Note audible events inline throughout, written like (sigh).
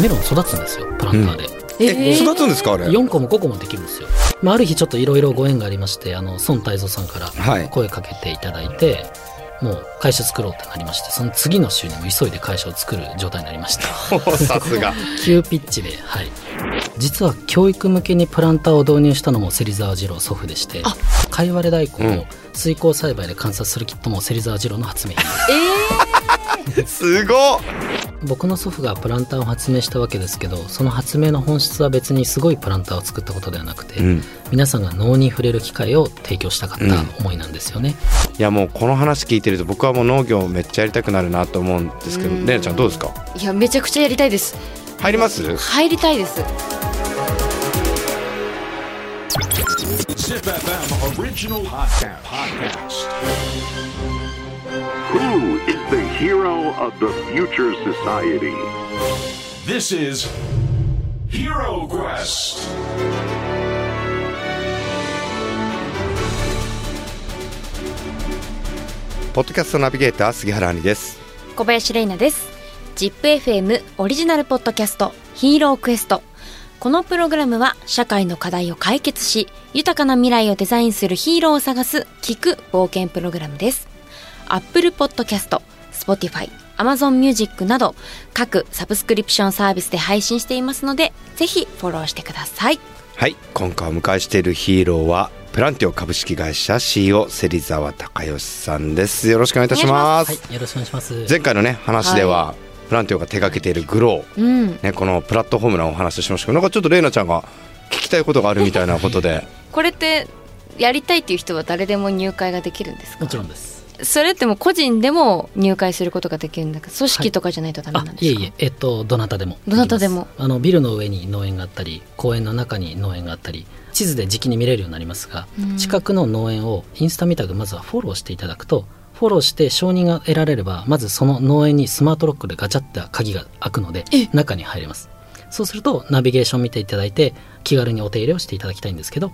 メロン育つんですよプランターで、え育つんですかあれ？4個も5個もできるんですよ、まあ、ある日ちょっといろいろご縁がありましてあの孫泰造さんからはい。声かけていただいて、もう会社作ろうってなりましてその次の週にも急いで会社を作る状態になりました。(laughs) さすが。(laughs) 急ピッチではい。実は教育向けにプランターを導入したのも芹沢二郎祖父でしてかいわれ大根を水耕栽培で観察するキットも芹沢二郎の発明品すごっ。僕の祖父がプランターを発明したわけですけどその発明の本質は別にすごいプランターを作ったことではなくて、うん。皆さんが農に触れる機会を提供したかった思いなんですよね、いやもうこの話聞いてると僕はもう農業めっちゃやりたくなるなと思うんですけどうん。レナちゃんどうですか？いやめちゃくちゃやりたいです。入ります？入りたいです Hero of the future society? This is Hero Quest. ポッドキャストナビゲーター杉原兄です小林玲奈です ZIPFM オリジナルポッドキャストヒーロークエストこのプログラムは社会の課題を解決し豊かな未来をデザインするヒーローを探す聞く冒険プログラムです Apple Podcast、Spotify、Amazon Music など各サブスクリプションサービスで配信していますのでぜひフォローしてください。はい今回お迎えしているヒーローはプランティオ株式会社 CEO 芹沢隆義さんです。よろしくお願いいたします。はいよろしくお願いします。前回のね話では、プランティオが手掛けているグロー、うん。ね、このプラットフォームのお話をしましたけどなんかちょっとレイナちゃんが聞きたいことがあるみたいなことで。(laughs) これってやりたいっていう人は誰でも入会ができるんですか？もちろんですそれってもう個人でも入会することができるんだけど組織とかじゃないとダメあなんですか、い。えいええっとどなたでもどなたでも。あのビルの上に農園があったり公園の中に農園があったり地図で時期に見れるようになりますが、うん。近くの農園をインスタ見タグまずはフォローしていただくとフォローして承認が得られればまずその農園にスマートロックでガチャって鍵が開くので中に入れますそうするとナビゲーション見ていただいて気軽にお手入れをしていただきたいんですけど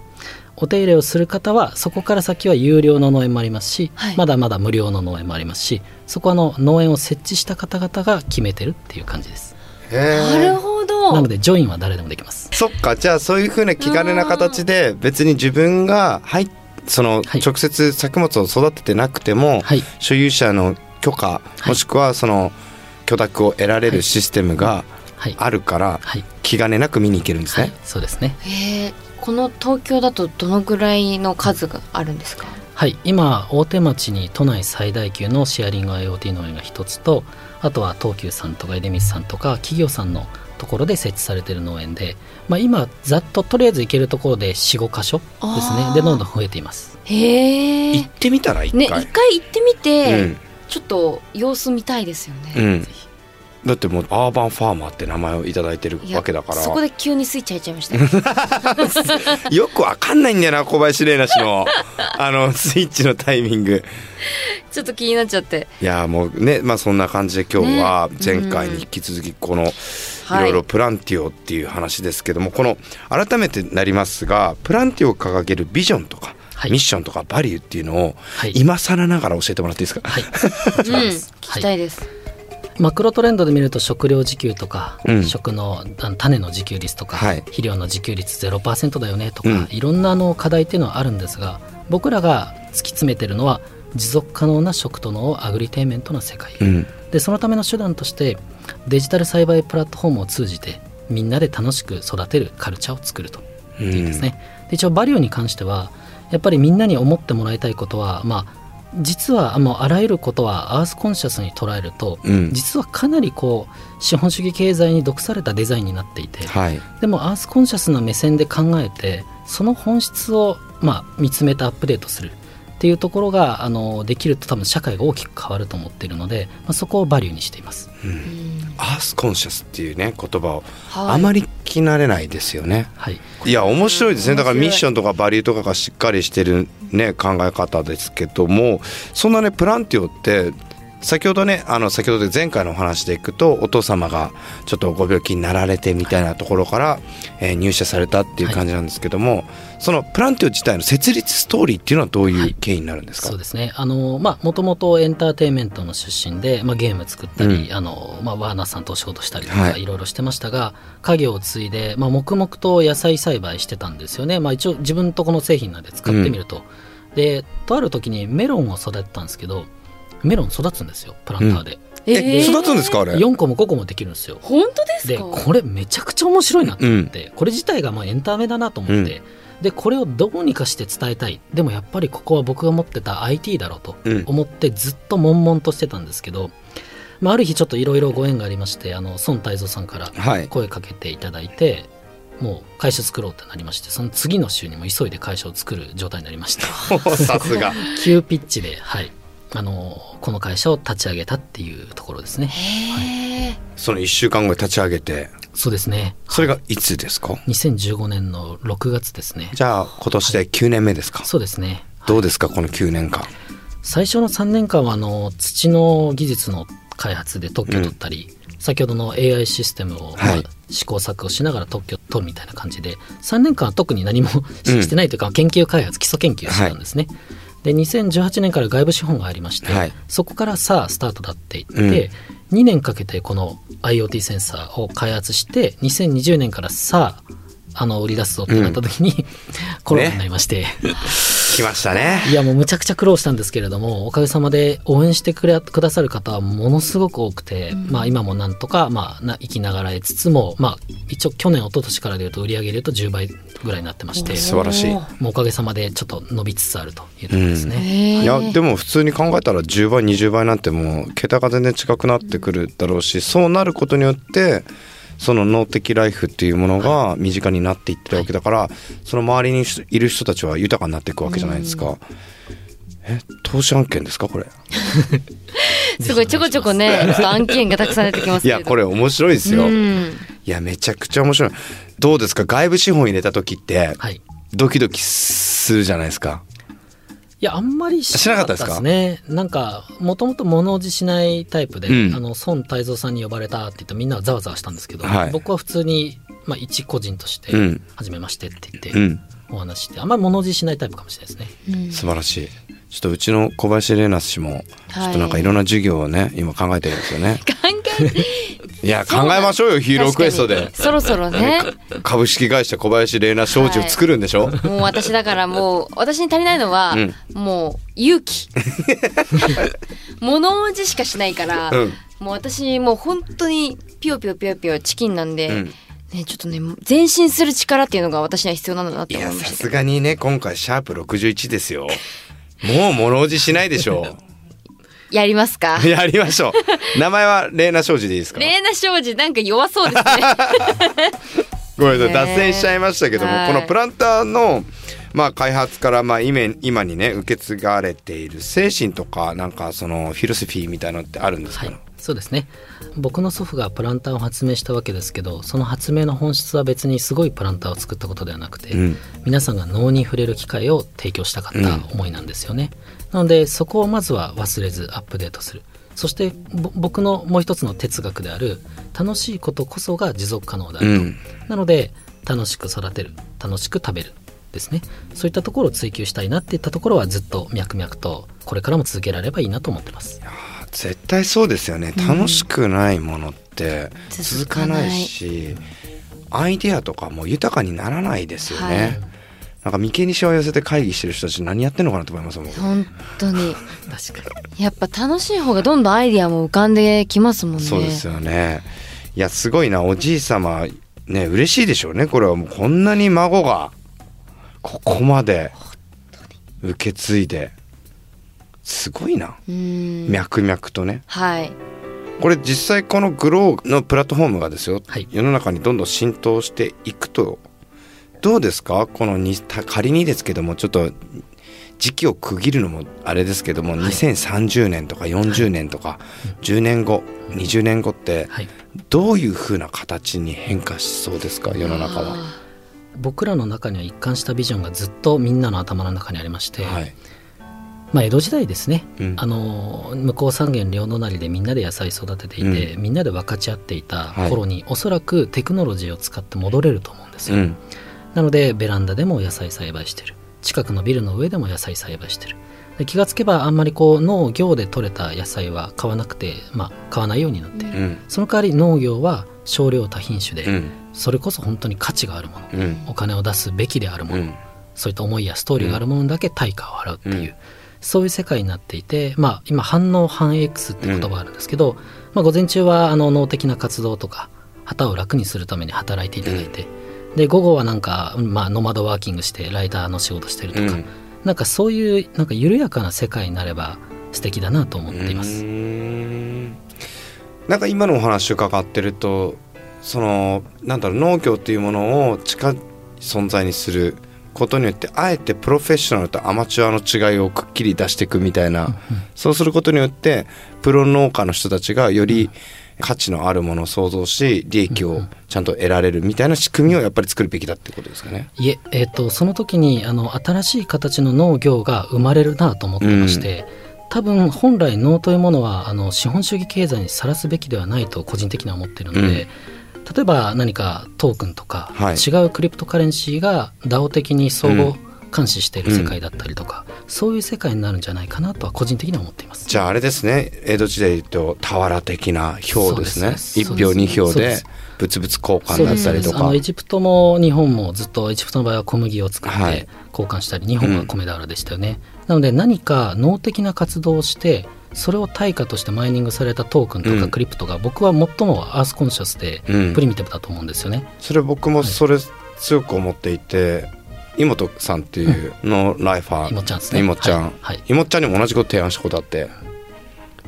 お手入れをする方はそこから先は有料の農園もありますし、はい。まだまだ無料の農園もありますしそこはあの農園を設置した方々が決めてるっていう感じです。なるほど。なのでジョインは誰でもできます。そっか。じゃあそういうふうな気軽な形で別に自分が入っそのはい。直接作物を育ててなくても、はい。所有者の許可い。もしくはその許諾を得られるシステムがはいあるからはい、気兼ねなく見に行けるんですはい。ね。、そうですね。へえこの東京だとどのぐらいの数があるんですか？はい。今大手町に都内最大級のシェアリング IoT 農園が一つとあとは東急さんとか出光さんとか企業さんのところで設置されている農園で、まあ、今ざっととりあえず行けるところで45箇所ですね。でどんどん増えています。へえ行ってみたら一ね回、一回行ってみて、うん。ちょっと様子見たいですよね、うん、だってもうアーバンファーマーって名前をいただいてるわけだから。そこで急にスイッチ入っちゃいました。(laughs) よくわかんないんだよな小林玲奈氏の。(laughs) あのスイッチのタイミング。ちょっと気になっちゃって。いやもうねまあそんな感じで今日はね。前回に引き続きこのいはいろいろプランティオっていう話ですけどもこの改めてなりますがプランティオを掲げるビジョンとかはい。ミッションとかバリューっていうのをはい。今更ながら教えてもらっていいですか？はい。(laughs) うん。聞きたいです、マクロトレンドで見ると食料自給とか、うん。食の種の自給率とか、はい。肥料の自給率0%だよねとか、うん。いろんなあの課題っていうのはあるんですが僕らが突き詰めてるのは持続可能な食と農アグリテイメントの世界、うん。でそのための手段としてデジタル栽培プラットフォームを通じてみんなで楽しく育てるカルチャーを作ると。いうですね、で一応バリューに関してはやっぱりみんなに思ってもらいたいことはまあ実はもうあらゆることはアースコンシャスに捉えると、うん。実はかなりこう資本主義経済に毒されたデザインになっていて、はい。でもアースコンシャスな目線で考えてその本質をまあ見つめてアップデートするっていうところがあのできると多分社会が大きく変わると思っているので、まあ、そこをバリューにしています。アースコンシャスっていうね言葉をはい。あまり聞き慣れないですよね。はい、いや面白いですね。だからミッションとかバリューとかがしっかりしてる、ね、考え方ですけどもそんなねプランティオって先ほどねあの先ほどで前回のお話でいくとお父様がちょっとご病気になられてみたいなところから、えー入社されたっていう感じなんですけども、そのプランティオ自体の設立ストーリーっていうのはどういう経緯になるんですか、そうですね。あのまあもともとエンターテインメントの出身で、まあ、ゲーム作ったり、あのまあ、ワーナーさんとお仕事したりとはい。かいろいろしてましたが、家業を継いで、まあ、黙々と野菜栽培してたんですよね、まあ、一応自分とこの製品なんで使ってみると、でとある時にメロンを育てたんですけどメロン育つんですよプランターで、え育つんですかあれ？4個も5個もできるんですよ。本当ですでかこれめちゃくちゃ面白いなと思って、これ自体がまあエンタメだなと思って、でこれをどうにかして伝えたい。でもやっぱりここは僕が持ってた IT だろうとうん。思ってずっと悶々としてたんですけど、まあ、ある日ちょっといろいろご縁がありましてあの孫泰造さんからはい。声かけていただいて、もう会社作ろうってなりましてその次の週にも急いで会社を作る状態になりました。(laughs) さすが。(laughs) 急ピッチで、はい、あのこの会社を立ち上げたっていうところですね。へえその1週間後に立ち上げて。そうですね。それがい。つですか？2015年の6月ですね。じゃあ今年で9年目ですか、そうですね。どうですか？この9年間。最初の3年間はあの土の技術の開発で特許を取ったり、先ほどの AI システムを、まあはい。試行錯誤しながら特許を取るみたいな感じで3年間は特に何もしてないというか、研究開発基礎研究をしてたんですね、で2018年から外部資本がありまして、はい。そこからさあスタートだって言って、2年かけてこの IoT センサーを開発して2020年からさああの売り出すぞってなった時に、コロナになりまして、来ましたね。いやもうむちゃくちゃ苦労したんですけれどもおかげさまで応援してくれくださる方はものすごく多くて、まあ今もなんとかまあな生きながらえつつもまあ一応去年一昨年からでいうと売り上げでいうと10倍ぐらいになってまして素晴らしい。もうおかげさまでちょっと伸びつつあるというところですね。へえいやでも普通に考えたら10倍20倍なんてもう桁が全然違くなってくるだろうしそうなることによってその脳的ライフっていうものが身近になっていってるわけだから、その周りにいる人たちは豊かになっていくわけじゃないですか。え投資案件ですかこれ？(laughs) すごいちょこちょこねちょっと案件がたくさん出てきますいやこれ面白いですよ、うん。いやめちゃくちゃ面白い。どうですか？外部資本入れた時ってはい。ドキドキするじゃないですか。いやあんまりしなかったですね。なんか？もともと物おじしないタイプで、うん。あの孫泰造さんに呼ばれたって言ったらみんなはざわざわしたんですけど、はい。僕は普通に、まあ、一個人としてうん「初めまして」って言って、うんお話ししてあんまり物おじしないタイプかもしれないですね。うん。素晴らしい。ちょっとうちの小林玲奈氏もちょっとなんかいろんな授業をね今考えてるんですよね。(laughs) 考えていや考えましょうよヒーロークエストで。そろそろね。株式会社小林玲奈商事を作るんでしょ、もう私だからもう私に足りないのは、うん。もう勇気。物おじしかしないから、うん。もう私もう本当にピヨピヨピヨピヨチキンなんで、うんね、ちょっとね前進する力っていうのが私には必要なんだなって思いました。さすがにね今回シャープ61ですよ。もう物おじしないでしょ (laughs) やりますか？う (laughs) やりましょう。名前は玲奈商事でいいですか？レーナ商事なんか弱そうですね。(laughs) ごめんなさい。ね脱線しちゃいましたけども、はい。このプランターの、まあ、開発から、まあ、今今にね受け継がれている精神とかなんかそのフィロソフィーみたいなのってあるんですか、はい、そうですね。僕の祖父がプランターを発明したわけですけどその発明の本質は別にすごいプランターを作ったことではなくて、うん。皆さんが脳に触れる機会を提供したかった思いなんですよね、なのでそこをまずは忘れずアップデートする。そしてぼ僕のもう一つの哲学である楽しいことこそが持続可能であると、うん。なので楽しく育てる楽しく食べるですね。そういったところを追求したいなっていったところはずっと脈々とこれからも続けられればいいなと思ってます絶対そうですよね。楽しくないものって続続かないいし、アイデアとかも豊かにならないですよね、はい。なんか眉間にしわ寄せて会議してる人たち何やってんのかなと思いますもん。本当に。(laughs) 確かに。やっぱ楽しい方がどんどんアイディアも浮かんできますもんね。そうですよね。いやすごいなおじい様。ね嬉しいでしょうねこれは。もうこんなに孫がここまで受け継いですごいな。うん。脈々とね。はい。これ実際このグローのプラットフォームがですよ、はい。世の中にどんどん浸透していくと。どうですか？このにた仮にですけどもちょっと時期を区切るのもあれですけども、2030年とか40年とか10年後20年後ってはい。どういう風な形に変化しそうですか？世の中は。あ僕らの中には一貫したビジョンがずっとみんなの頭の中にありまして、はい、まあ、江戸時代ですね、うん。あの向こう三軒両隣でみんなで野菜育てていて、みんなで分かち合っていた頃に、おそらくテクノロジーを使って戻れると思うんですよ、うん。なのでベランダでも野菜栽培してる。近くのビルの上でも野菜栽培してる。で気がつけばあんまりこう農業で採れた野菜は買わなくて、まあ、買わないようになっている、うん。その代わり農業は少量多品種で、うん。それこそ本当に価値があるもの。うん。お金を出すべきであるもの、うん。そういった思いやストーリーがあるものだけ対価を払うっていう、そういう世界になっていて、まあ、今反応反 X って言葉があるんですけど、まあ、午前中はあの脳的な活動とか旗を楽にするために働いていただいて、で午後はなんか、まあ、ノマドワーキングしてライターの仕事してるとか、うんなんかそういうなんか緩やかな世界になれば素敵だなと思っています。んなんか今のお話伺ってるとそのなんだろう農業っていうものを近い存在にすることによってあえてプロフェッショナルとアマチュアの違いをくっきり出していくみたいな、そうすることによってプロ農家の人たちがより価値のあるものを創造し利益をちゃんと得られるみたいな仕組みをやっぱり作るべきだってことですかね。いえ、えー、とその時にあの新しい形の農業が生まれるなと思ってまして、多分本来農というものはあの資本主義経済にさらすべきではないと個人的には思っているので、例えば何かトークンとか、はい。違うクリプトカレンシーが DAO 的に相互監視している世界だったりとか、そういう世界になるんじゃないかなとは個人的には思っています。じゃああれですね。江戸時代で言うと俵的な票ですね。一票二票で物々交換だったりとか。あのエジプトも日本もずっとエジプトの場合は小麦を作っはい。て交換したり、日本は米俵でしたよね、なので何か農的な活動をしてそれを対価としてマイニングされたトークンとうん。かクリプトが僕は最もアースコンシャスでうん。プリミティブだと思うんですよね、それ僕もそれ強く思っていて妹さんっていうのライファー。いもちゃんですね。妹ちゃん、はい。はい。妹ちゃんにも同じこと提案したことあって。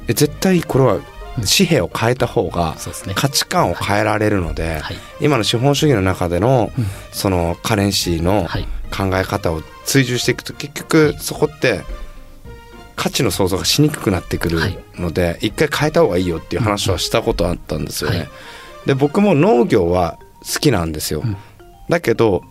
え絶対これは紙幣を変えた方が価値観を変えられるので、はい。今の資本主義の中でのうん。そのカレンシーのはい。考え方を追従していくと結局そこって価値の想像がしにくくなってくるので一回変えた方がいいよっていう話はしたことあったんですよね。はいで僕も農業は好きなんですよ。んだけど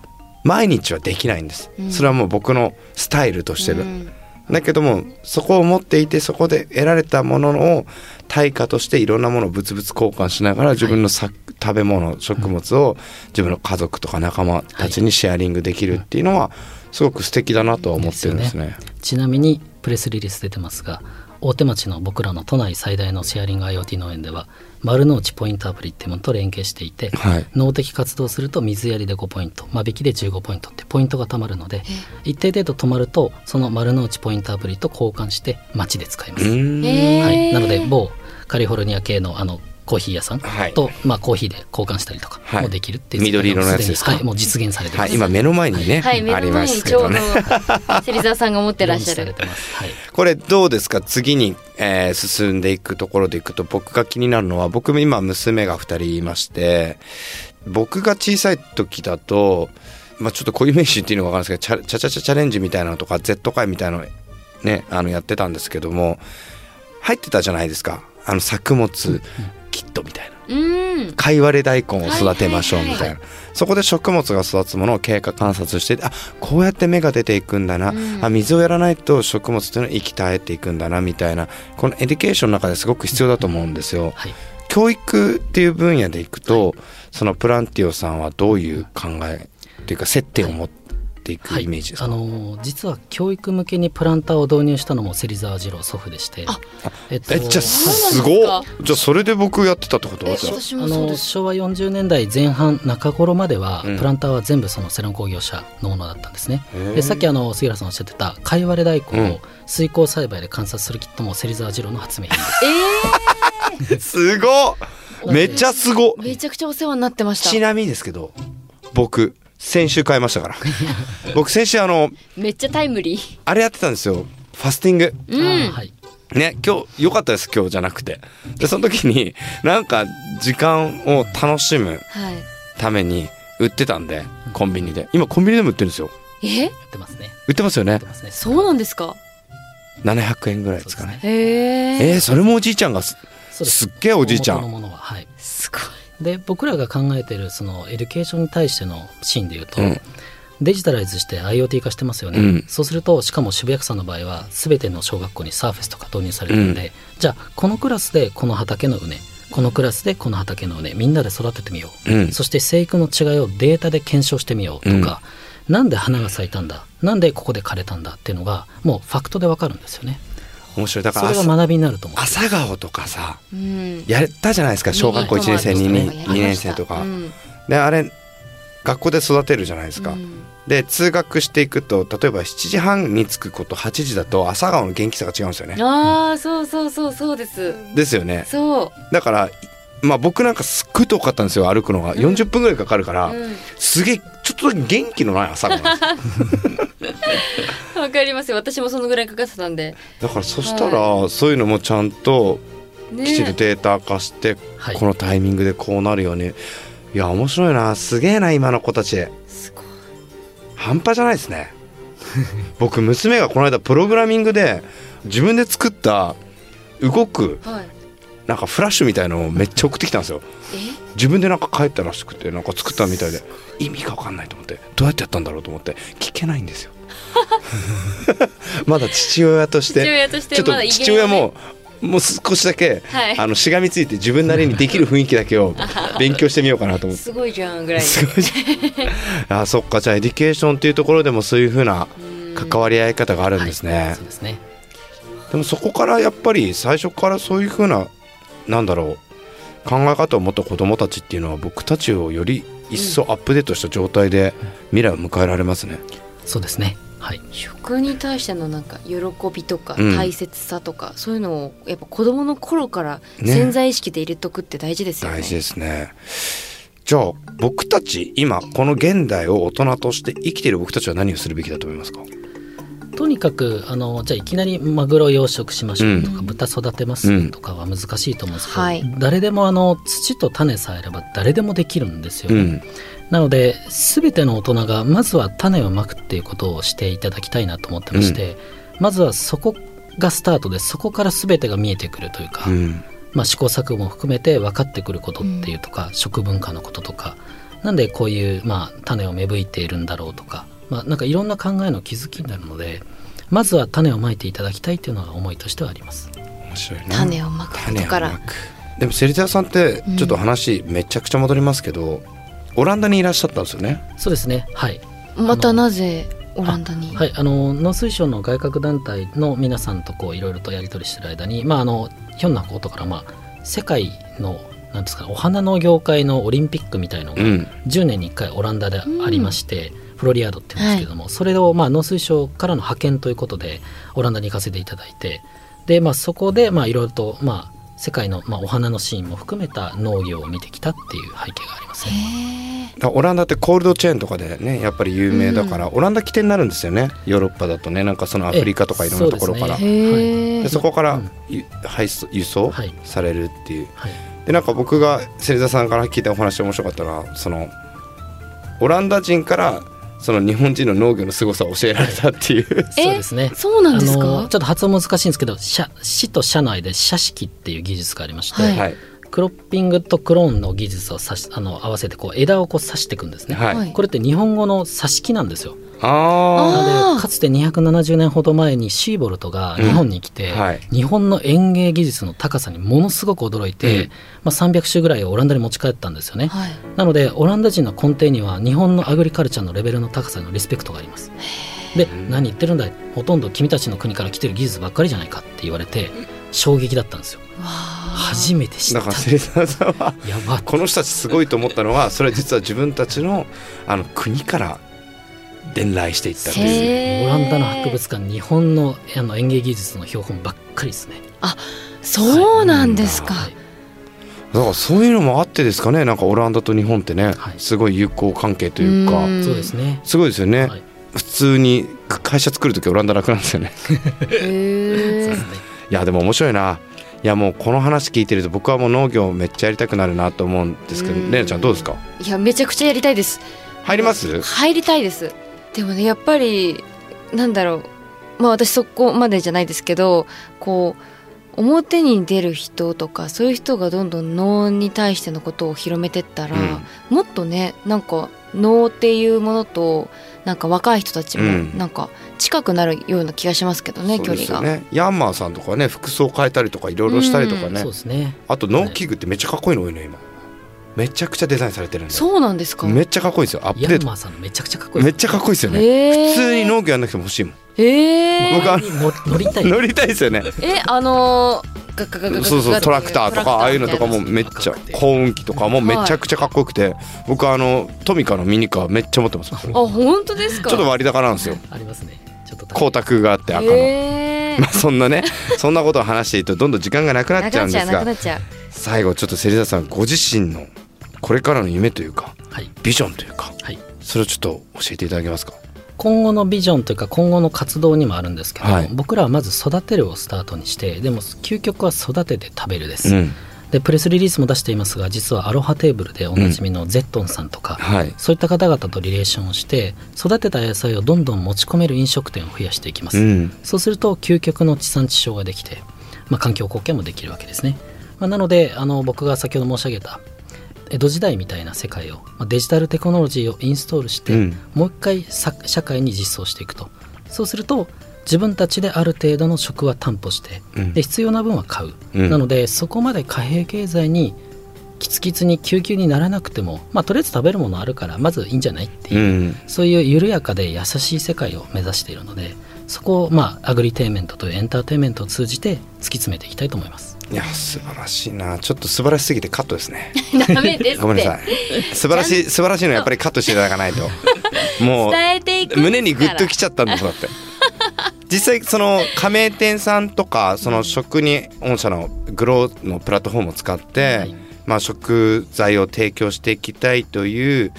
毎日はできないんです。それはもう僕のスタイルとしてる。うんだけどもそこを持っていてそこで得られたものを対価としていろんなものを物々交換しながら自分のさ、食べ物食物を自分の家族とか仲間たちにシェアリングできるっていうのはすごく素敵だなとは思ってるんですね。ちなみにプレスリリース出てますが大手町の僕らの都内最大のシェアリング IoT 農園では丸の内ポイントアプリっていうものと連携していて、はい。農的活動をすると水やりで5ポイント間引きで15ポイントってポイントが貯まるので一定程度止まるとその丸の内ポイントアプリと交換して街で使います、はい、なので某カリフォルニア系のあのコーヒー屋さんはい。と、まあ、コーヒーで交換したりとかはい。もできるっていう、緑色のやつですか？はい、もう実現されてます、はい、今目の前にね、はい、目ありの前ますにち。芹沢さんが持ってらっしゃる。これどうですか？次に、えー進んでいくところでいくと僕が気になるのは僕も今娘が2人いまして僕が小さい時だと、まあ、ちょっと固有名詞っていうのが分かんないですけどチャチャチャチャチャレンジみたいなのとか Z 会みたいなのねあのやってたんですけども入ってたじゃないですか。あの作物キットみたいな。うん。かいわれ大根を育てましょうみたいな、はいはいそこで植物が育つものを経過観察してあこうやって芽が出ていくんだな、うん。あ水をやらないと植物というのは息絶えていくんだなみたいな。この education の中ですごく必要だと思うんですよ。はい。教育っていう分野でいくと、そのプランティオさんはどういう考えっていうか接点を持っていくイメージですか、あの実は教育向けにプランターを導入したのも芹沢二郎祖父でして。えっとえじゃあすごじゃあそれで僕やってたってこと？えじゃあ。の昭和40年代前半中頃までは、うん。プランターは全部そのセロン工業者のものだったんですね。でさっきあの杉浦さんおっしゃってたかいわれ大根うん。を水耕栽培で観察するキットも芹沢二郎の発明品です。(laughs) すごっ。めっちゃすごっ。えー、めちゃくちゃお世話になってました。ち。なみにですけど僕先週買いましたから。(laughs) 僕先週あのめっちゃタイムリー。あれやってたんですよ。ファスティング。うん。ね今日良かったです今日じゃなくて。でその時になんか時間を楽しむはい。ために売ってたんでコンビニで。今コンビニでも売ってるんですよ。え？やってますね。売ってますよね。ね。そうなんですか？700円ぐらいですかね。ね。へえ。えー、それもおじいちゃんがすっげえおじいちゃんで僕らが考えてるその education に対してのシーンで言うと、うん。デジタライズして IoT 化してますよね、うん。そうするとしかも渋谷区さんの場合は全ての小学校にサーフェスとか導入されるんで、じゃあこのクラスでこの畑の畝このクラスでこの畑の畝みんなで育ててみよう、うん。そして生育の違いをデータで検証してみようとか、なんで花が咲いたんだなんでここで枯れたんだっていうのがもうファクトでわかるんですよね面白い。だからそれが学びになると思う。朝顔とかさうん。やったじゃないですか小学校1年生2年やりました2年生とか。うん。であれ学校で育てるじゃないですか、うん。で通学していくと例えば7時半に着くこと8時だと朝顔の元気さが違うんですよね。ああそうそうそうそうです。ですよね。そう。だからまあ僕なんかすっごい遠かったんですよ歩くのが。40分ぐらいかかるから、うん。すげえちょっとだけ元気のない朝顔なんです (laughs) (laughs) わかりますよ。私もそのぐらいかかってたんで。だからそしたら、そういうのもちゃんとねきちんとデータ化して、はい。このタイミングでこうなるよねいや面白いな。すげえな今の子たち。すごい。半端じゃないですね。(laughs) 僕娘がこの間プログラミングで自分で作った動くはい。なんかフラッシュみたいのをめっちゃ送ってきたんですよ。え？自分でなんか書いたらしくてなんか作ったみたいで。意味が分かんないと思って。どうやってやったんだろうと思って。聞けないんですよ (laughs) まだ父親として父親としてちょっと父親ももう少しだけ、はい。あのしがみついて自分なりにできる雰囲気だけを (laughs) 勉強してみようかなと思って。すごいじゃんぐらいすごいじゃん。(laughs) あそっかじゃあ education っていうところでもそういうふうな関わり合い方があるんですね、そうですね。でもそこからやっぱり最初からそういうふうななんだろう考え方を持った子どもたちっていうのは僕たちをより一層アップデートした状態で未来を迎えられますね。そうですねはい食に対してのなんか喜びとかうん大切さとか、そういうのをやっぱ子供の頃からね潜在意識で入れとくって大事ですよね。大事ですね。じゃあ僕たち今この現代を大人として生きている僕たちは何をするべきだと思いますか？とにかくあのじゃあいきなりマグロ養殖しましょうとか、うん。豚育てますとかは難しいと思うんですけど、はい。誰でもあの土と種さえあれば誰でもできるんですよね、うん。なので全ての大人がまずは種をまくっていうことをしていただきたいなと思ってまして、まずはそこがスタートでそこから全てが見えてくるというか、うん。まあ、試行錯誤も含めて分かってくることっていうとか、食文化のこととか。なんでこういう、まあ、種を芽吹いているんだろうとか、まあ、なんかいろんな考えの気づきになるのでまずは種をまいていただきたいというのが思いとしてはあります。面白いね。種をまくことから。でもセリタさんってちょっと話めちゃくちゃ戻りますけど、オランダにいらっしゃったんですよね。そうですね。はい。またなぜオランダに、はい、あの農水省の外郭団体の皆さんとこういろいろとやり取りしてる間に、まあ、あのひょんなことから、まあ、世界のなんですかねお花の業界のオリンピックみたいのがうん。10年に1回オランダでありまして、フロリアードって言うんですけども、それをまあ農水省からの派遣ということでオランダに行かせていただいてで、まあ、そこでまあいろいろと、まあ、世界の、まあ、お花のシーンも含めた農業を見てきたっていう背景がありますね。オランダってコールドチェーンとかでねやっぱり有名だから、オランダ起点になるんですよね。ヨーロッパだとねなんかそのアフリカとかいろんなところから。ええそうですね。でそこからうん。ゆ配送輸送はい。されるっていう、はい。でなんか僕が芹沢さんから聞いたお話で面白かったのはそのオランダ人からその日本人の農業の凄さを教えられたっていう。えそうですね。そうなんですあのかちょっと発音難しいんですけど社市と社内で社式っていう技術がありまして、はい。はい。クロッピングとクローンの技術をさしあの合わせてこう枝をこう刺していくんですね、はい、はい。これって日本語の挿し木なんですよあでかつて270年ほど前にシーボルトが日本に来て、うんはい。日本の園芸技術の高さにものすごく驚いて、うん。まあ、300種ぐらいをオランダに持ち帰ったんですよね、はい。なのでオランダ人の根底には日本のアグリカルチャーのレベルの高さへのリスペクトがあります。で何言ってるんだい？ほとんど君たちの国から来てる技術ばっかりじゃないかって言われて衝撃だったんですよ。わあ初めて知った。だから芹沢さんはこの人たちすごいと思ったのはそれは実は自分たちのあの国から伝来していったという。へー。オランダの博物館日本のあの園芸技術の標本ばっかりですね。そうなんですか、はい。だからそういうのもあってですかね。なんかオランダと日本ってね、はい。すごい友好関係というか。うん。そうですね。すごいですよね、はい。普通に会社作る時オランダ楽なんですよね。えですね。いやでも面白いな。いやもうこの話聞いてると僕はもう農業めっちゃやりたくなるなと思うんですけどうん。レナちゃんどうですか？いやめちゃくちゃやりたいです。入ります？入りたいですでもねやっぱりなんだろう。まあ私そこまでじゃないですけどこう表に出る人とかそういう人がどんどん能に対してのことを広めてったら、うん。もっとねなんか能っていうものとなんか若い人たちもうん。なんか近くなるような気がしますけどね、そう距離が。ですよね。ヤンマーさんとかね服装変えたりとかいろいろしたりとかね、そうですね。あと農機具ってめっちゃかっこいいの多いの今めちゃくちゃデザインされてるんでそうなんですか？めっちゃかっこいいですよ。アップデート。マーさんのめちゃくちゃかっこいい。めっちゃかっこいいですよね、へー。普通に農業やんなくても欲しいもん。へえ僕はに乗乗りたい。乗りたいですよね。えあのー、そうそうトラクターとかああいうのとかもめっちゃ幸運機とかもめちゃくちゃかっこよくて僕あのトミカのミニカーめっちゃ持ってますちょあ本当ですかっと割高なんですよありますねちょっと光沢があって赤の、まあそんなねそんなことを話しているとどんどん時間がなくなっちゃうんですが最後ちょっと芹沢さんご自身のこれからの夢というかはい。ビジョンというかはい。それをちょっと教えていただけますか？今後のビジョンというか今後の活動にもあるんですけど、はい。僕らはまず育てるをスタートにしてでも究極は育てて食べるです、うん。でプレスリリースも出していますが実はアロハテーブルでおなじみのゼットンさんとか、はい。そういった方々とリレーションをして育てた野菜をどんどん持ち込める飲食店を増やしていきます、うん。そうすると究極の地産地消ができて、まあ、環境貢献もできるわけですね、まあ、なのであの僕が先ほど申し上げた江戸時代みたいな世界を、まあ、デジタルテクノロジーをインストールして、うん。もう一回さ社会に実装していくと。そうすると自分たちである程度の食は担保して、うん。で必要な分は買う、うん。なのでそこまで貨幣経済にキツキツに救急にならなくても、まあ、とりあえず食べるものあるからまずいいんじゃないっていうう、ん。そういう緩やかで優しい世界を目指しているのでそこを、まあ、アグリテイメントというエンターテインメントを通じて突き詰めていきたいと思います。いや素晴らしいな。ちょっと素晴らしすぎてカットですね。(laughs) ダメですごめんなさい。素晴らしい素晴らしいのはやっぱりカットしていただかないと。(laughs) もう胸にグッときちゃったんですだって。実際その加盟店さんとかその食に御社のグローのプラットフォームを使って、はい。まあ、食材を提供していきたいという、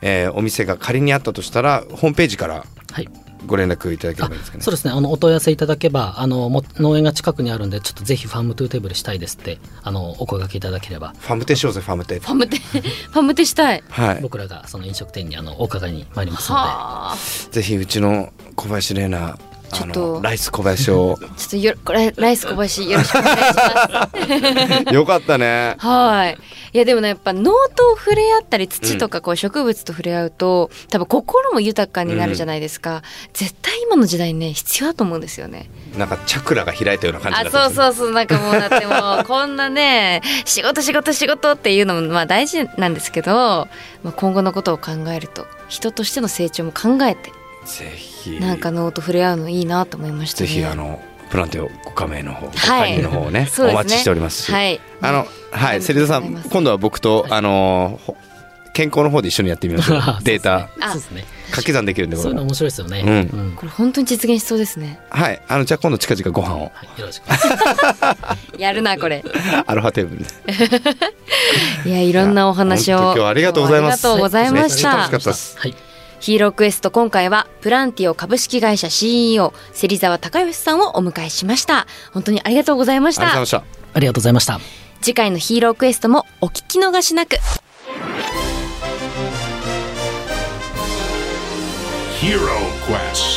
えーお店が仮にあったとしたらホームページからはいご連絡いただければいいですかね。そうですね。あのお問い合わせいただけばあのも農園が近くにあるんでちょっとぜひ farm to table したいですってあのお声掛けいただければ。ファムテしようぜファムテファムテファムテしたい。はい。僕らがその飲食店にあのお伺いに参りますので。はあ。ぜひうちの小林玲奈あちょっと。のライス小林を。(laughs) ちょっとよこれライス小林よろしくお願いします。(laughs) よかったね。はい。いやでもねやっぱ脳と触れ合ったり土とかこう植物と触れ合うと、多分心も豊かになるじゃないですか、絶対今の時代ね必要だと思うんですよね。なんかチャクラが開いたような感じあそうそうそうなんかもうだってもうこんなね (laughs) 仕事仕事仕事っていうのもまあ大事なんですけど、まあ、今後のことを考えると人としての成長も考えてぜひ。なんか脳と触れ合うのいいなと思いましたぜね。ひあのプランテオご加盟の方、ごはい。加入の方をね (laughs) ね。お待ちしておりますし、はい。あのはい芹沢さございます。ん今度は僕と、あのほ健康の方で一緒にやってみましょう。(laughs) データ。あそうですね。掛け算できるんでこれ。そういうの面白いですよね、うん。うん。これ本当に実現しそうですね。はい。あのじゃあ今度近々ご飯を。はい、よろしく。(laughs) やるなこれ。アロハテーブルで。いやいろんなお話を。今日はありがとうございます。ありがとうございましめっちゃ楽たしかったです。はいヒーロークエスト今回はプランティオ株式会社 CEO 芹沢隆義さんをお迎えしました。本当にありがとうございました。ありがとうございましありがとうございました。次回のヒーロークエストもお聞き逃しなく。Hero Quest.